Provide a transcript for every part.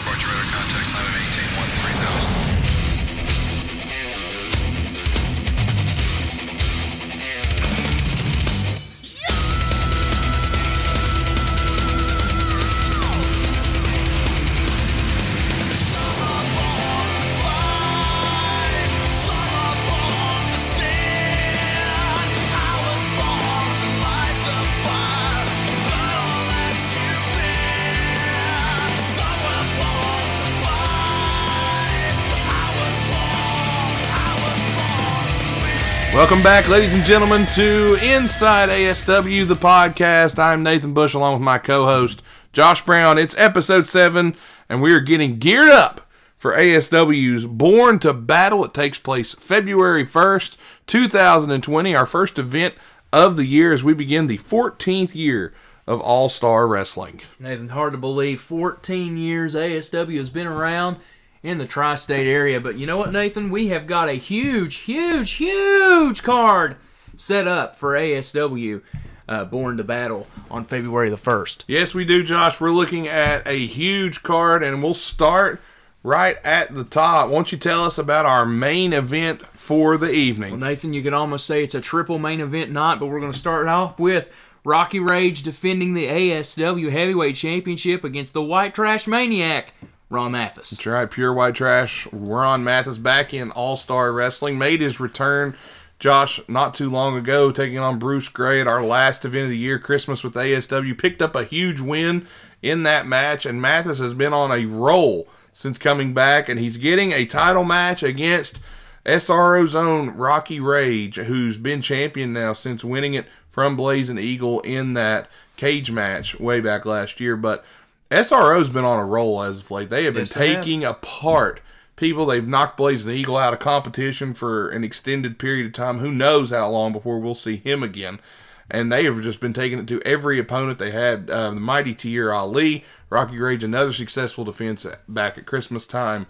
Report your radar contact, 908. Welcome back, ladies and gentlemen, to Inside ASW, the podcast. I'm Nathan Bush, along with my co host, Josh Brown. It's episode 7, and we are getting geared up for ASW's Bourne to Battle. It takes place February 1st, 2020, our first event of the year as we begin the 14th year of All Star Wrestling. Nathan, hard to believe. 14 years ASW has been around in the tri state area. But you know what, Nathan? We have got a huge, huge, huge card set up for ASW uh, Bourne to Battle on February the 1st. Yes, we do, Josh. We're looking at a huge card, and we'll start right at the top. Won't you tell us about our main event for the evening? Well, Nathan, you could almost say it's a triple main event night, but we're going to start off with Rocky Rage defending the ASW Heavyweight Championship against the White Trash Maniac, Ron Mathis. That's right, Pure White Trash. Ron Mathis back in All Star Wrestling. Made his return, Josh, not too long ago, taking on Bruce Gray at our last event of the year, Christmas with ASW. Picked up a huge win in that match, and Mathis has been on a roll since coming back, and he's getting a title match against SRO's own Rocky Rage, who's been champion now since winning it from Blazing Eagle in that cage match way back last year. But SRO's been on a roll as of late. They have been Yes, they have. taking apart people. They've knocked Blazing Eagle out of competition for an extended period of time. Who knows how long before we'll see him again. And they have just been taking it to every opponent they had. Uh, the mighty Tier Ali, Rocky Rage, another successful defense back at Christmas time.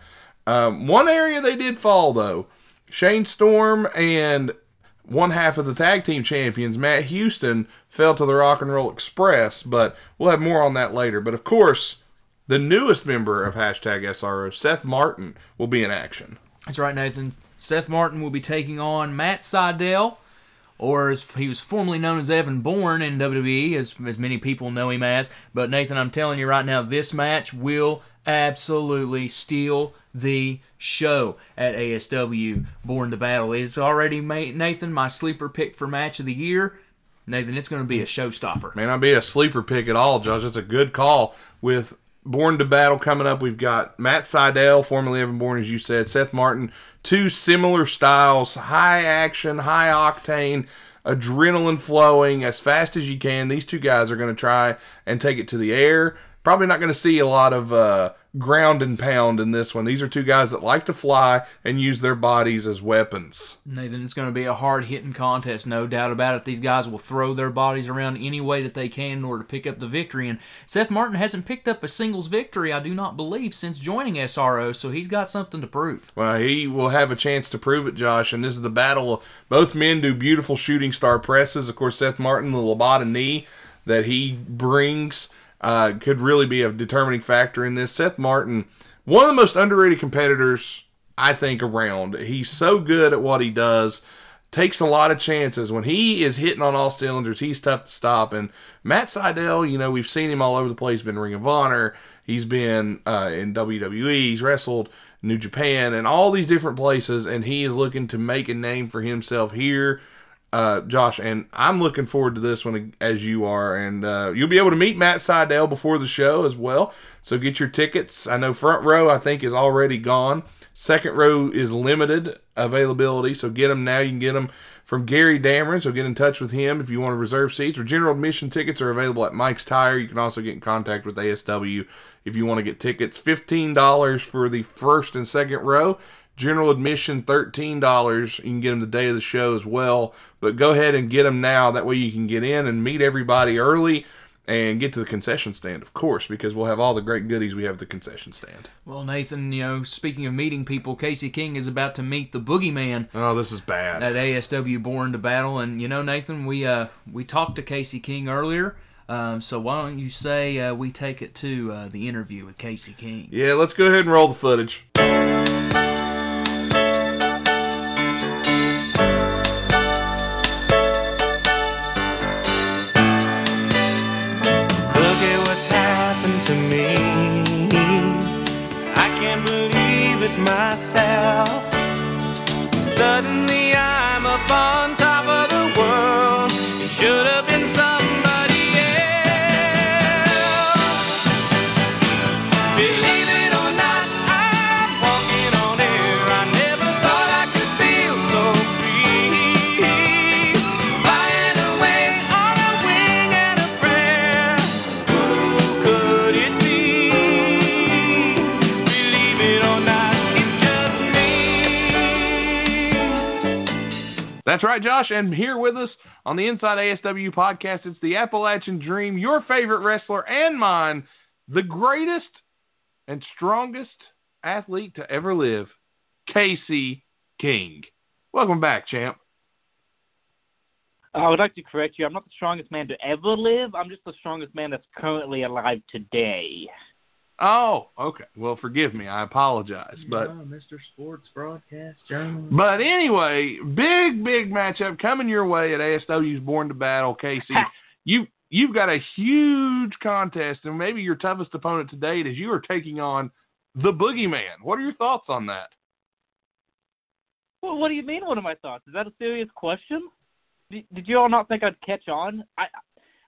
Um, one area they did fall, though Shane Storm and one half of the tag team champions, Matt Houston, fell to the Rock and Roll Express, but we'll have more on that later. But of course, the newest member of hashtag SRO, Seth Martin, will be in action. That's right, Nathan. Seth Martin will be taking on Matt Sydal, or as he was formerly known as Evan Bourne in WWE, as, as many people know him as. But Nathan, I'm telling you right now, this match will absolutely steal the show at ASW Bourne to Battle. It's already made Nathan my sleeper pick for match of the year. Nathan, it's going to be a showstopper. May not be a sleeper pick at all, Josh. It's a good call. With Bourne to Battle coming up, we've got Matt Sydal, formerly Evan Bourne, as you said, Seth Martin, two similar styles, high action, high octane, adrenaline flowing as fast as you can. These two guys are going to try and take it to the air. Probably not going to see a lot of uh, ground and pound in this one. These are two guys that like to fly and use their bodies as weapons. Nathan, it's going to be a hard hitting contest, no doubt about it. These guys will throw their bodies around any way that they can in order to pick up the victory. And Seth Martin hasn't picked up a singles victory, I do not believe, since joining SRO, so he's got something to prove. Well, he will have a chance to prove it, Josh. And this is the battle. Both men do beautiful shooting star presses. Of course, Seth Martin, the Labata knee that he brings, uh, could really be a determining factor in this. Seth Martin, one of the most underrated competitors, I think, around. He's so good at what he does. Takes a lot of chances. When he is hitting on all cylinders, he's tough to stop. And Matt Sydal, you know, we've seen him all over the place. He's been Ring of Honor. He's been uh, in WWE. He's wrestled New Japan and all these different places. And he is looking to make a name for himself here, uh, Josh. And I'm looking forward to this one as you are. And uh, you'll be able to meet Matt Sydal before the show as well. So get your tickets. I know front row, I think, is already gone. Second row is limited availability, so get them now. You can get them from Gary Dameron, so get in touch with him if you want to reserve seats. Or general admission tickets are available at Mike's Tire. You can also get in contact with ASW if you want to get tickets. Fifteen dollars for the first and second row. General admission thirteen dollars. You can get them the day of the show as well. But go ahead and get them now. That way you can get in and meet everybody early and get to the concession stand, of course, because we'll have all the great goodies we have at the concession stand. Well, Nathan, you know, speaking of meeting people, Casey King is about to meet the Boogeyman Oh, this is bad. at ASW Bourne to Battle, and you know, Nathan, we uh we talked to Casey King earlier. Um, so why don't you say uh, we take it to uh, the interview with Casey King? Yeah, let's go ahead and roll the footage. To me. I can't believe it myself. Suddenly That's right, Josh. And here with us on the Inside ASW podcast, it's the Appalachian Dream, your favorite wrestler and mine, the greatest and strongest athlete to ever live, Casey King. Welcome back, champ. I would like to correct you. I'm not the strongest man to ever live. I'm just the strongest man that's currently alive today. Oh, okay. Well, forgive me. I apologize. But Mr. Sports Broadcast Journal. But anyway, big big matchup coming your way at ASW's Bourne to Battle, Casey. you you've got a huge contest, and maybe your toughest opponent to date is you are taking on the Boogeyman. What are your thoughts on that? Well, what do you mean? What are my thoughts? Is that a serious question? Did, did you all not think I'd catch on? I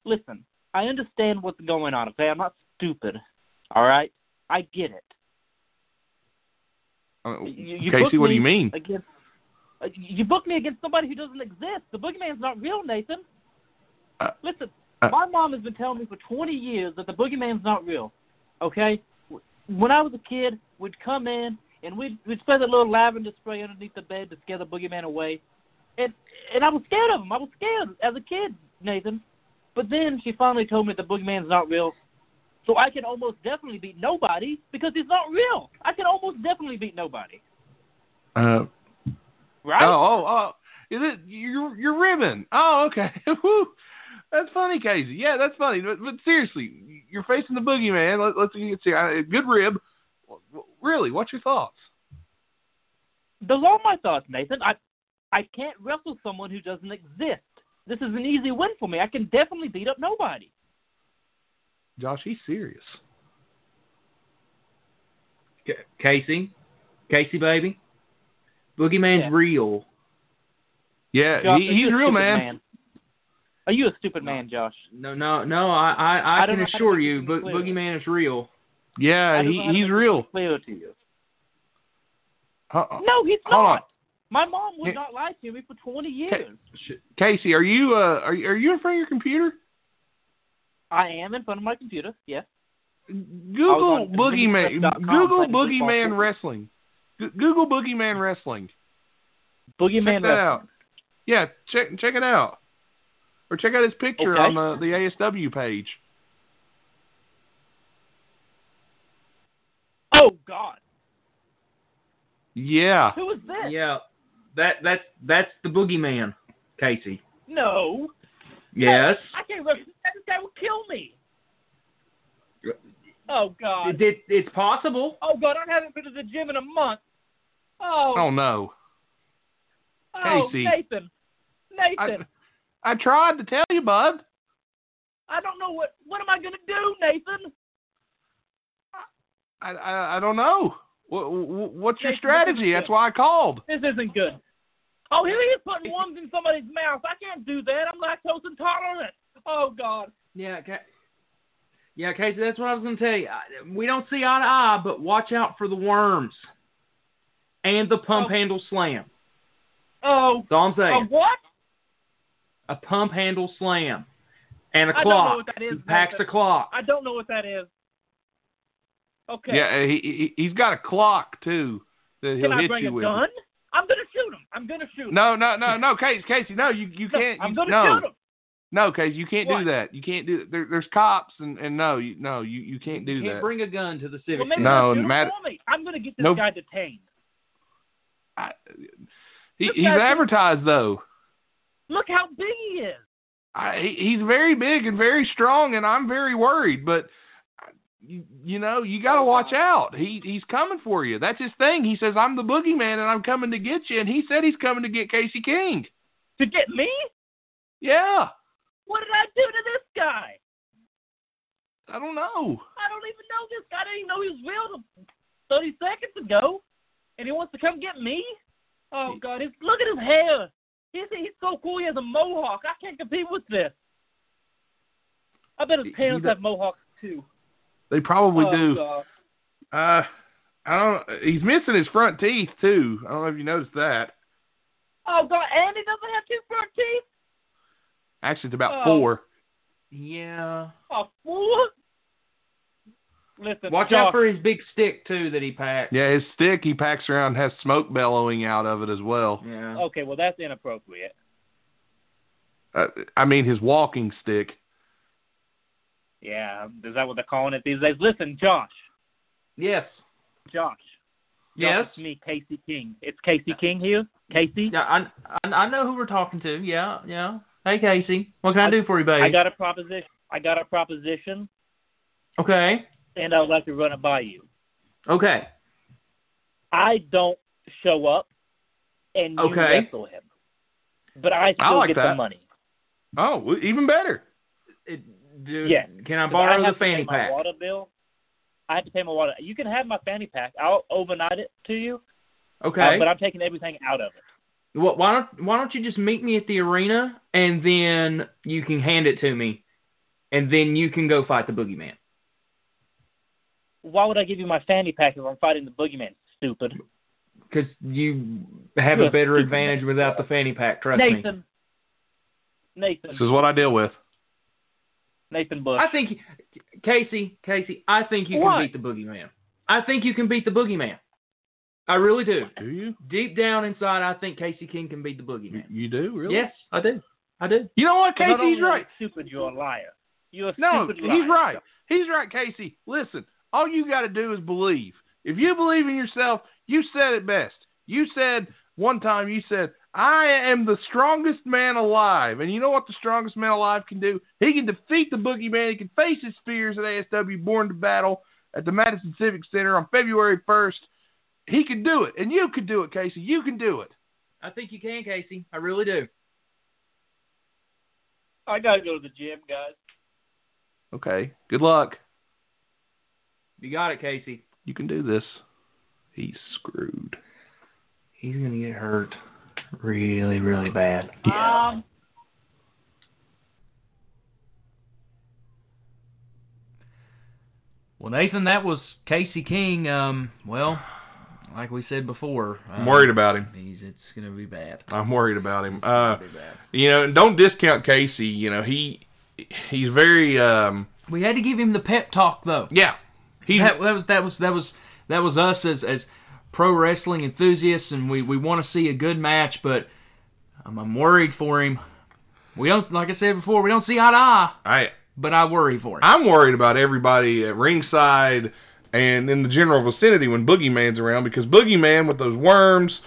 listen. I understand what's going on. Okay, I'm not stupid. All right, I get it. Uh, You, you Casey, what do you mean? Against, uh, you book me against somebody who doesn't exist. The boogeyman's not real, Nathan. Uh, Listen, uh, my mom has been telling me for 20 years that the boogeyman's not real. Okay, when I was a kid, we'd come in and we'd we'd spray that little lavender spray underneath the bed to scare the boogeyman away, and and I was scared of him. I was scared as a kid, Nathan. But then she finally told me the boogeyman's not real. So I can almost definitely beat nobody because he's not real. I can almost definitely beat nobody. Uh, Right? Oh, oh, oh! Is it you're you're ribbon? Oh, okay. That's funny, Casey. Yeah, that's funny. But, but seriously, you're facing the boogeyman. Let, let's get see. uh, Good rib. Really, what's your thoughts? Those are my thoughts, Nathan. I I can't wrestle someone who doesn't exist. This is an easy win for me. I can definitely beat up nobody. Josh, he's serious. Casey, Casey, baby, Boogeyman's Yeah. real. Yeah, Josh, he, he's real, stupid man. Are you a stupid man, Josh? No, no, no. I, I, I, I can know how to assure you, this Bo- Boogeyman is real. Yeah, he, know how to he's real. Clear to you. Uh, No, he's Hold on. not. My mom would Hey. not lie to me for 20 years. Casey, are you uh are you, are you in front of your computer? I am in front of my computer. Yes. Google boogeyman. Google boogeyman wrestling. Google boogeyman wrestling. Boogeyman check that out. Yeah, check check it out. Or check out his picture Okay. on the, the ASW page. Oh God, Yeah. who is this? Yeah, that that's that's the Boogeyman, Casey. No. Yes. I can't wrestle. Guy will kill me. Oh God. It, it, it's possible. Oh God, I haven't been to the gym in a month. Oh, Oh no. oh Casey. Nathan, Nathan, I tried to tell you, bud. I, don't know what. What am I gonna do, Nathan? I I, I don't know. What, what's your Nathan, strategy? That's why I called. This isn't good. Oh, here he is putting worms in somebody's mouth. I can't do that. I'm lactose intolerant. Oh God. Yeah, Ca- yeah, Casey. That's what I was going to tell you. We don't see eye to eye, but watch out for the worms and the pump Oh. handle slam. Oh. That's all I'm A what? A pump handle slam and a I don't know what that is, He packs a clock. I don't know what that is. Okay. Yeah, he, he he's got a clock too that he'll Can I hit bring you a with. gun? I'm gonna shoot him. I'm gonna shoot him. No, no, no, no, Casey, Casey, no, you you No, can't. I'm gonna no, shoot him. No, Casey, you can't What? do that. You can't do. There, there's cops and and no, you no, you you can't do You can't that. bring a gun to the civic Well, maybe. No, they'll shoot him Matt- I'm gonna get this Nope. guy detained. I, he, he's guy's- advertised though. Look how big he is. I, he- he's very big and very strong, and I'm very worried. But you, you know, you got to watch out. He he's coming for you. That's his thing. He says I'm the boogeyman and I'm coming to get you. And he said he's coming to get Casey King. To get me? Yeah, What did I do to this guy? I don't know. I don't even know this guy. I didn't even know he was real 30 seconds ago. And he wants to come get me? Oh, God. His, look at his hair. He's, he's so cool. He has a mohawk. I can't compete with this. I bet his parents have mohawks, too. They probably oh, do. God. Uh, I don't. He's missing his front teeth too. I don't know if you noticed that. Oh, God. And he doesn't have two front teeth? Actually, it's about Oh. four. Yeah. Oh, fool. Listen, Watch Josh, out for his big stick too that he packs. Yeah, his stick he packs around has smoke bellowing out of it as well. Yeah. Okay, well, that's inappropriate. Uh, I mean, his walking stick. Yeah, is that what they're calling it these days? Listen, Josh. Yes. Josh. Yes. It's me, Casey King. It's Casey King here. Casey, Yeah, I, I I know who we're talking to. Yeah, yeah. Hey Casey, what can I, do for you, baby? I got a proposition. I got a proposition, okay. and I would like to run it by you. Okay. I don't show up, and you Okay. wrestle him, but I still like get that. the money. Oh, even better. It, do, Yeah. Can I borrow I the have to pay fanny my pack? water bill. I have to pay my water. You can have my fanny pack. I'll overnight it to you, uh, Okay. but I'm taking everything out of it. Well, why don't Why don't you just meet me at the arena and then you can hand it to me, and then you can go fight the boogeyman. Why would I give you my fanny pack if I'm fighting the boogeyman? Stupid. Because you have You're a a better stupid advantage man. without the fanny pack. Trust me. Nathan. Nathan. This is what I deal with. Nathan Bush. I think Casey, Casey, I think you What? can beat the boogeyman. I think you can beat the boogeyman. I really do. Do you? Deep down inside, I think Casey King can beat the boogeyman. You do really? Yes, I do. I do. You know what, Casey? He's you right. Stupid, you're a liar. You're a No, stupid liar. he's right. He's right, Casey. Listen, all you got to do is believe. If you believe in yourself, you said it best. You said one time, you said, I am the strongest man alive. And you know what the strongest man alive can do? He can defeat the boogeyman. He can face his fears at ASW Bourne to Battle at the Madison Civic Center on February 1st. He can do it. And you can do it, Casey. You can do it. I think you can, Casey. I really do. I gotta go to the gym, guys. Okay. Good luck. You got it, Casey. You can do this. He's screwed. He's gonna get hurt really, really bad. Um, Well, Nathan, that was Casey King. Um, well, like we said before, I'm um, worried about him. He's it's gonna be bad. I'm worried about him. Uh, you know, and don't discount Casey. You know, he he's very um, We had to give him the pep talk though. yeah. He's that, that was that was that was that was us as as pro wrestling enthusiasts, and we we want to see a good match, but I'm, I'm worried for him. We don't, like I said before, we don't see eye to eye, I but I worry for him. I'm worried about everybody at ringside and in the general vicinity when Boogeyman's around because Boogeyman with those worms.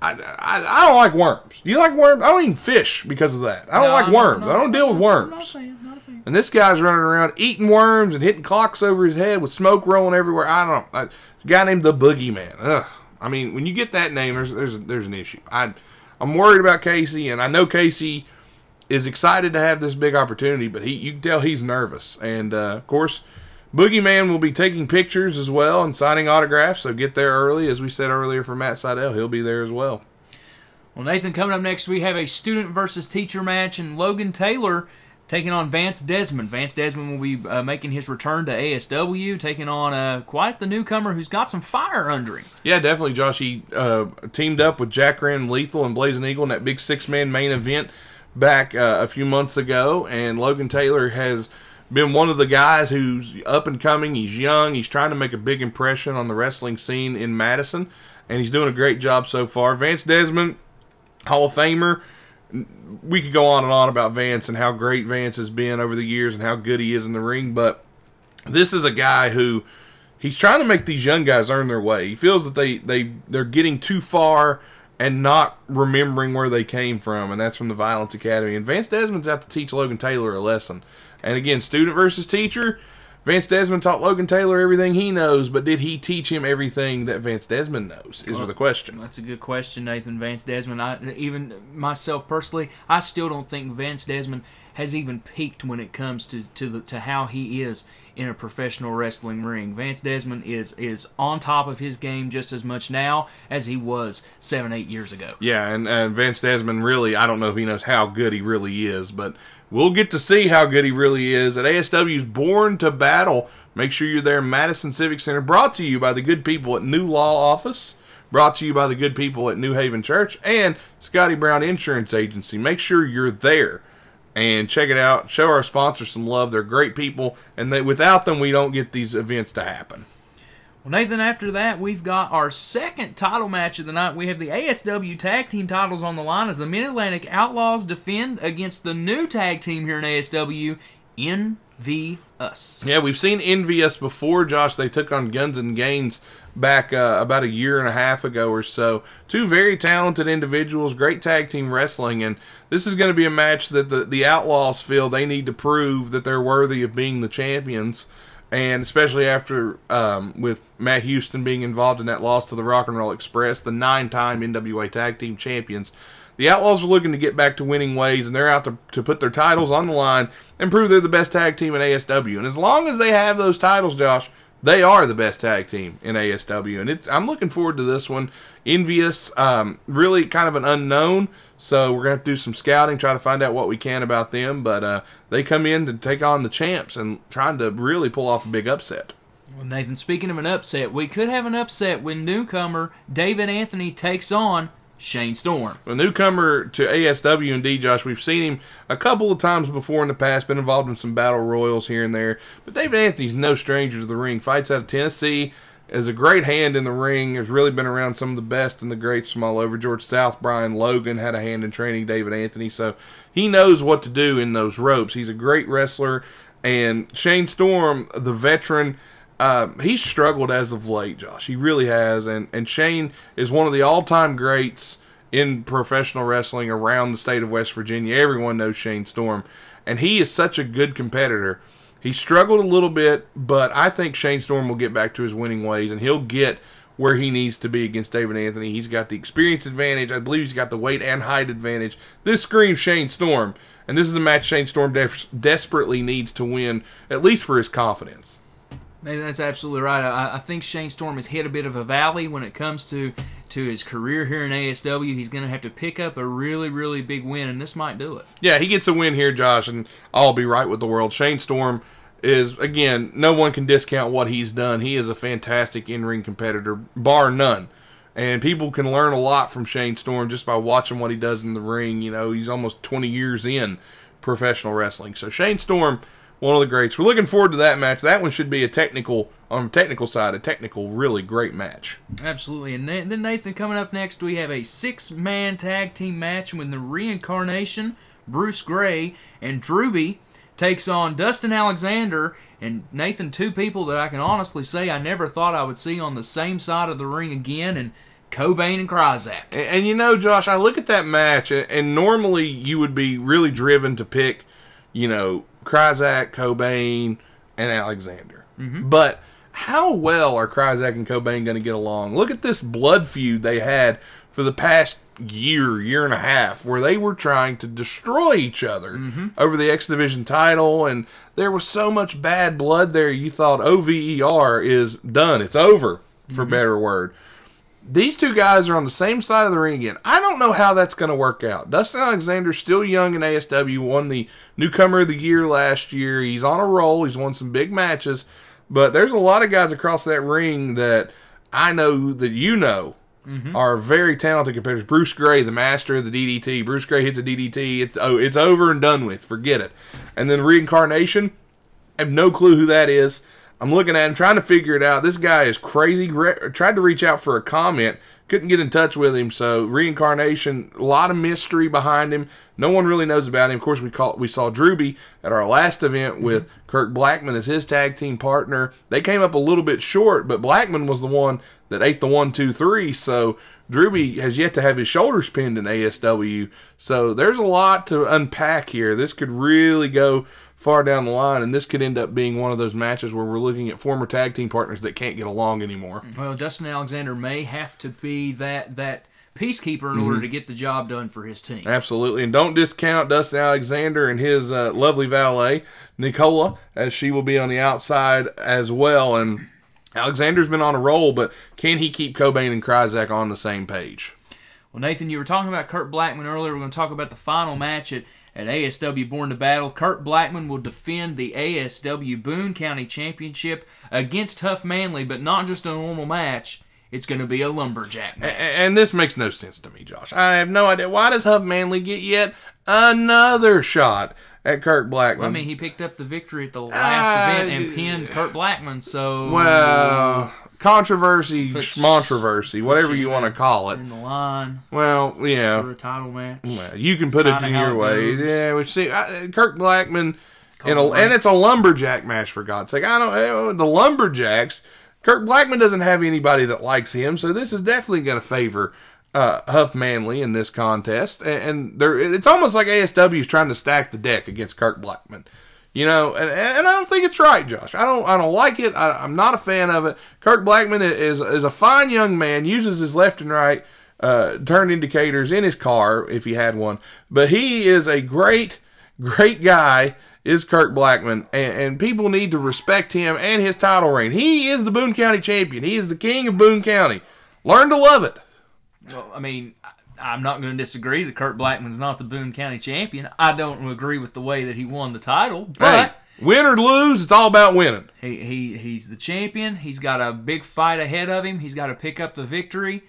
I, I, I don't like worms. You like worms? I don't even fish because of that. I don't No, like no, worms. no, I don't deal with I'm not worms. fan, not. And this guy's running around eating worms and hitting clocks over his head with smoke rolling everywhere. I don't know. A guy named the Boogeyman. Ugh. I mean, when you get that name, there's there's there's an issue. I I'm worried about Casey, and I know Casey is excited to have this big opportunity, but he you can tell he's nervous. And uh, of course, Boogeyman will be taking pictures as well and signing autographs. So get there early, as we said earlier for Matt Sydal. He'll be there as well. Well, Nathan, coming up next, we have a student versus teacher match, and Logan Taylor taking on Vance Desmond. Vance Desmond will be uh, making his return to ASW, taking on uh, quite the newcomer who's got some fire under him. Yeah, definitely, Josh. He uh, teamed up with Jack Ram Lethal and Blazing Eagle in that big six man main event back uh, a few months ago. And Logan Taylor has been one of the guys who's up and coming. He's young. He's trying to make a big impression on the wrestling scene in Madison. And he's doing a great job so far. Vance Desmond, Hall of Famer. We could go on and on about Vance and how great Vance has been over the years and how good he is in the ring. But this is a guy who he's trying to make these young guys earn their way. He feels that they they they're getting too far and not remembering where they came from, and that's from the Violence Academy. And Vance Desmond's out to teach Logan Taylor a lesson. And again, student versus teacher. Vance Desmond taught Logan Taylor everything he knows, but did he teach him everything that Vance Desmond knows? Is the question. That's a good question, Nathan Vance Desmond. I even myself personally, I still don't think Vance Desmond has even peaked when it comes to to the, to how he is in a professional wrestling ring. Vance Desmond is is on top of his game just as much now as he was seven eight years ago. Yeah, and, and Vance Desmond really, I don't know if he knows how good he really is, but we'll get to see how good he really is at ASW's Bourne to Battle. Make sure you're there, Madison Civic Center, brought to you by the good people at New Law Office, brought to you by the good people at New Haven Church, and Scotty Brown Insurance Agency. Make sure you're there and check it out. Show our sponsors some love. They're great people, and they, without them, we don't get these events to happen. Well, Nathan, after that, we've got our second title match of the night. We have the ASW tag team titles on the line as the Mid Atlantic Outlaws defend against the new tag team here in ASW, NV Us. Yeah, we've seen Envious before, Josh. They took on Guns and Gains back uh, about a year and a half ago or so. Two very talented individuals, great tag team wrestling, and this is going to be a match that the, the Outlaws feel they need to prove that they're worthy of being the champions. And especially after um, with Matt Houston being involved in that loss to the Rock and Roll Express, the nine-time NWA Tag Team Champions, the Outlaws are looking to get back to winning ways, and they're out to, to put their titles on the line and prove they're the best tag team in ASW. And as long as they have those titles, Josh, they are the best tag team in ASW, and it's I'm looking forward to this one. Envious, um, really kind of an unknown, so we're gonna have to do some scouting, try to find out what we can about them. But uh, they come in to take on the champs and trying to really pull off a big upset. Well, Nathan, speaking of an upset, we could have an upset when newcomer David Anthony takes on Shane Storm. A newcomer to ASW and D, Josh, we've seen him a couple of times before in the past, been involved in some battle royals here and there. But David Anthony's no stranger to the ring. Fights out of Tennessee, is a great hand in the ring, has really been around some of the best and the greats from all over. George South, Brian Logan had a hand in training David Anthony, so he knows what to do in those ropes. He's a great wrestler. And Shane Storm, the veteran, uh, he's struggled as of late, Josh. He really has. And, and Shane is one of the all time greats in professional wrestling around the state of West Virginia. Everyone knows Shane Storm. And he is such a good competitor. He struggled a little bit, but I think Shane Storm will get back to his winning ways and he'll get where he needs to be against David Anthony. He's got the experience advantage. I believe he's got the weight and height advantage. This screams Shane Storm. And this is a match Shane Storm de- desperately needs to win, at least for his confidence. Nathan, that's absolutely right. I, I think Shane Storm has hit a bit of a valley when it comes to to his career here in ASW. He's going to have to pick up a really, really big win, and this might do it. Yeah, he gets a win here, Josh, and I'll be right with the world. Shane Storm is, again, no one can discount what he's done. He is a fantastic in ring competitor, bar none. And people can learn a lot from Shane Storm just by watching what he does in the ring. You know, he's almost 20 years in professional wrestling. So Shane Storm, one of the greats. We're looking forward to that match. That one should be a technical, on the technical side, a technical, really great match. Absolutely. And then, Nathan, coming up next, we have a six man tag team match when the reincarnation, Bruce Gray, and Drewby takes on Dustin Alexander and Nathan, two people that I can honestly say I never thought I would see on the same side of the ring again, and Cobain and Kryzak. And, and you know, Josh, I look at that match, and, and normally you would be really driven to pick, you know, Kryzak, Cobain, and Alexander. Mm-hmm. But how well are Kryzak and Cobain going to get along? Look at this blood feud they had for the past year, year and a half, where they were trying to destroy each other mm-hmm. over the X Division title, and there was so much bad blood there. You thought OVER is done; it's over, for mm-hmm. better word these two guys are on the same side of the ring again. I don't know how that's going to work out. Dustin Alexander's still young in ASW, won the newcomer of the year last year. He's on a roll. He's won some big matches, but there's a lot of guys across that ring that I know that you know mm-hmm. are very talented competitors. Bruce Gray, the master of the DDT. Bruce Gray hits a DDT. It's oh, it's over and done with. Forget it. And then reincarnation. I have no clue who that is. I'm looking at him, trying to figure it out. This guy is crazy. Tried to reach out for a comment, couldn't get in touch with him. So reincarnation, a lot of mystery behind him. No one really knows about him. Of course, we call we saw Drewby at our last event mm-hmm. with Kirk Blackman as his tag team partner. They came up a little bit short, but Blackman was the one that ate the one, two, three. So Drewby has yet to have his shoulders pinned in ASW. So there's a lot to unpack here. This could really go far down the line, and this could end up being one of those matches where we're looking at former tag team partners that can't get along anymore. Well, Justin Alexander may have to be that that peacekeeper in order to get the job done for his team. Absolutely. And don't discount Dustin Alexander and his uh, lovely valet, Nicola, as she will be on the outside as well. And Alexander's been on a roll, but can he keep Cobain and Kryzak on the same page? Well, Nathan, you were talking about Kurt Blackman earlier. We're going to talk about the final match at, at ASW Bourne to Battle. Kurt Blackman will defend the ASW Boone County Championship against Huff Manley, but not just a normal match. It's going to be a lumberjack match. And this makes no sense to me, Josh. I have no idea. Why does Huff Manley get yet another shot at Kurt Blackman? I mean, he picked up the victory at the last Uh, event and pinned Kurt Blackman, so well, controversy, controversy, whatever you want to call it. in the line Well, yeah. for a title match. Well, you can put it in your way. goes. Yeah, we see I, Kirk Blackman, in a, and it's a lumberjack match for God's sake. I don't eh, the lumberjacks. Kirk Blackman doesn't have anybody that likes him, so this is definitely going to favor uh, Huff Manley in this contest. And, and there, it's almost like ASW is trying to stack the deck against Kirk Blackman. You know, and, and I don't think it's right, Josh. I don't, I don't like it. I, I'm not a fan of it. Kirk Blackman is is a fine young man. Uses his left and right uh, turn indicators in his car if he had one. But he is a great, great guy. Is Kirk Blackman, and, and people need to respect him and his title reign. He is the Boone County champion. He is the king of Boone County. Learn to love it. Well, I mean, I'm not going to disagree that Kurt Blackman's not the Boone County champion. I don't agree with the way that he won the title, but hey, win or lose, it's all about winning. he, he he's the champion. He's got a big fight ahead of him. He's got to pick up the victory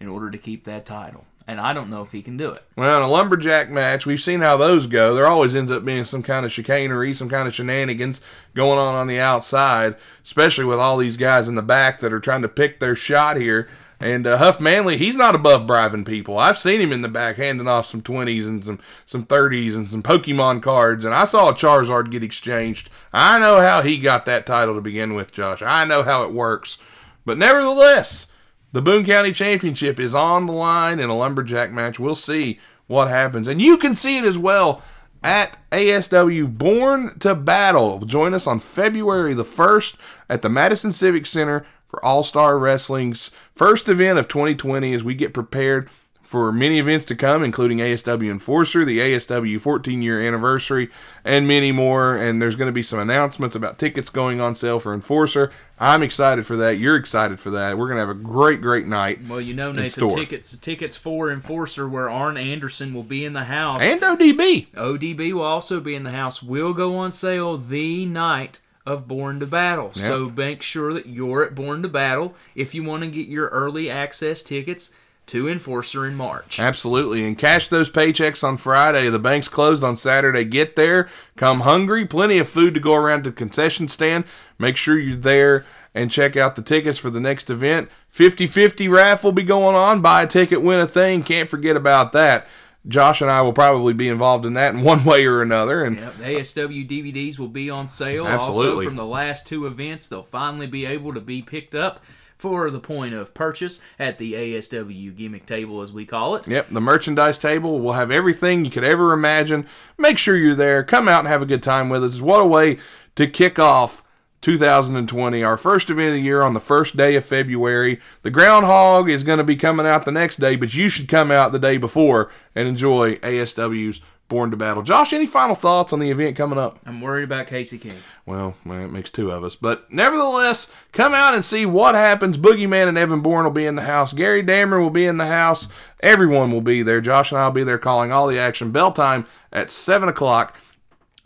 in order to keep that title. And I don't know if he can do it. Well, in a lumberjack match, we've seen how those go. There always ends up being some kind of chicanery, some kind of shenanigans going on on the outside, especially with all these guys in the back that are trying to pick their shot here. And uh, Huff Manley, he's not above bribing people. I've seen him in the back handing off some 20s and some, some 30s and some Pokemon cards, and I saw a Charizard get exchanged. I know how he got that title to begin with, Josh. I know how it works. But nevertheless, the Boone County Championship is on the line in a lumberjack match. We'll see what happens. And you can see it as well at ASW Bourne to Battle. Join us on February the 1st at the Madison Civic Center for All Star Wrestling's first event of 2020 as we get prepared for many events to come, including ASW Enforcer, the ASW 14 year anniversary, and many more. And there's going to be some announcements about tickets going on sale for Enforcer. I'm excited for that. You're excited for that. We're going to have a great, great night. Well, you know, Nathan, tickets tickets for Enforcer, where Arn Anderson will be in the house. And ODB. ODB will also be in the house. Will go on sale the night of Bourne to Battle. So make sure that you're at Bourne to Battle if you want to get your early access tickets to Enforcer in March. Absolutely. And cash those paychecks on Friday. The bank's closed on Saturday. Get there. Come hungry. Plenty of food to go around the concession stand. Make sure you're there and check out the tickets for the next event. 50 50 raffle will be going on. Buy a ticket, win a thing. Can't forget about that. Josh and I will probably be involved in that in one way or another. And Yep, ASW DVDs will be on sale. Absolutely. Also, from the last two events, they'll finally be able to be picked up for the point of purchase at the ASW gimmick table, as we call it. Yep, the merchandise table will have everything you could ever imagine. Make sure you're there. Come out and have a good time with us. What a way to kick off 2020, our first event of the year on the first day of February. The groundhog is going to be coming out the next day, but you should come out the day before and enjoy ASW's Bourne to Battle. Josh, any final thoughts on the event coming up? I'm worried about Casey King. Well, it makes two of us. But nevertheless, come out and see what happens. Boogeyman and Evan Bourne will be in the house. Gary Damer will be in the house. Everyone will be there. Josh and I will be there calling all the action. Bell time at 7 o'clock.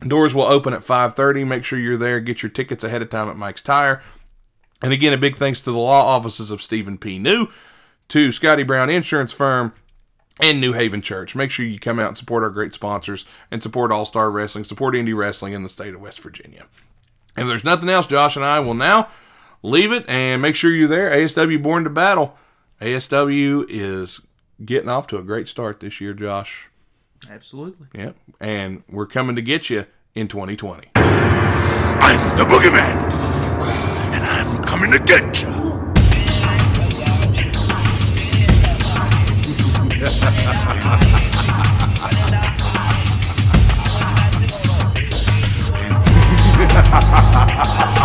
Doors will open at 5.30. Make sure you're there. Get your tickets ahead of time at Mike's Tire. And again, a big thanks to the law offices of Stephen P. New, to Scotty Brown Insurance Firm, and New Haven Church. Make sure you come out and support our great sponsors and support All Star Wrestling, support indie wrestling in the state of West Virginia. If there's nothing else, Josh and I will now leave it and make sure you're there. ASW Bourne to Battle. ASW is getting off to a great start this year, Josh. Absolutely. Yep. And we're coming to get you in 2020. I'm the boogeyman, and I'm coming to get you.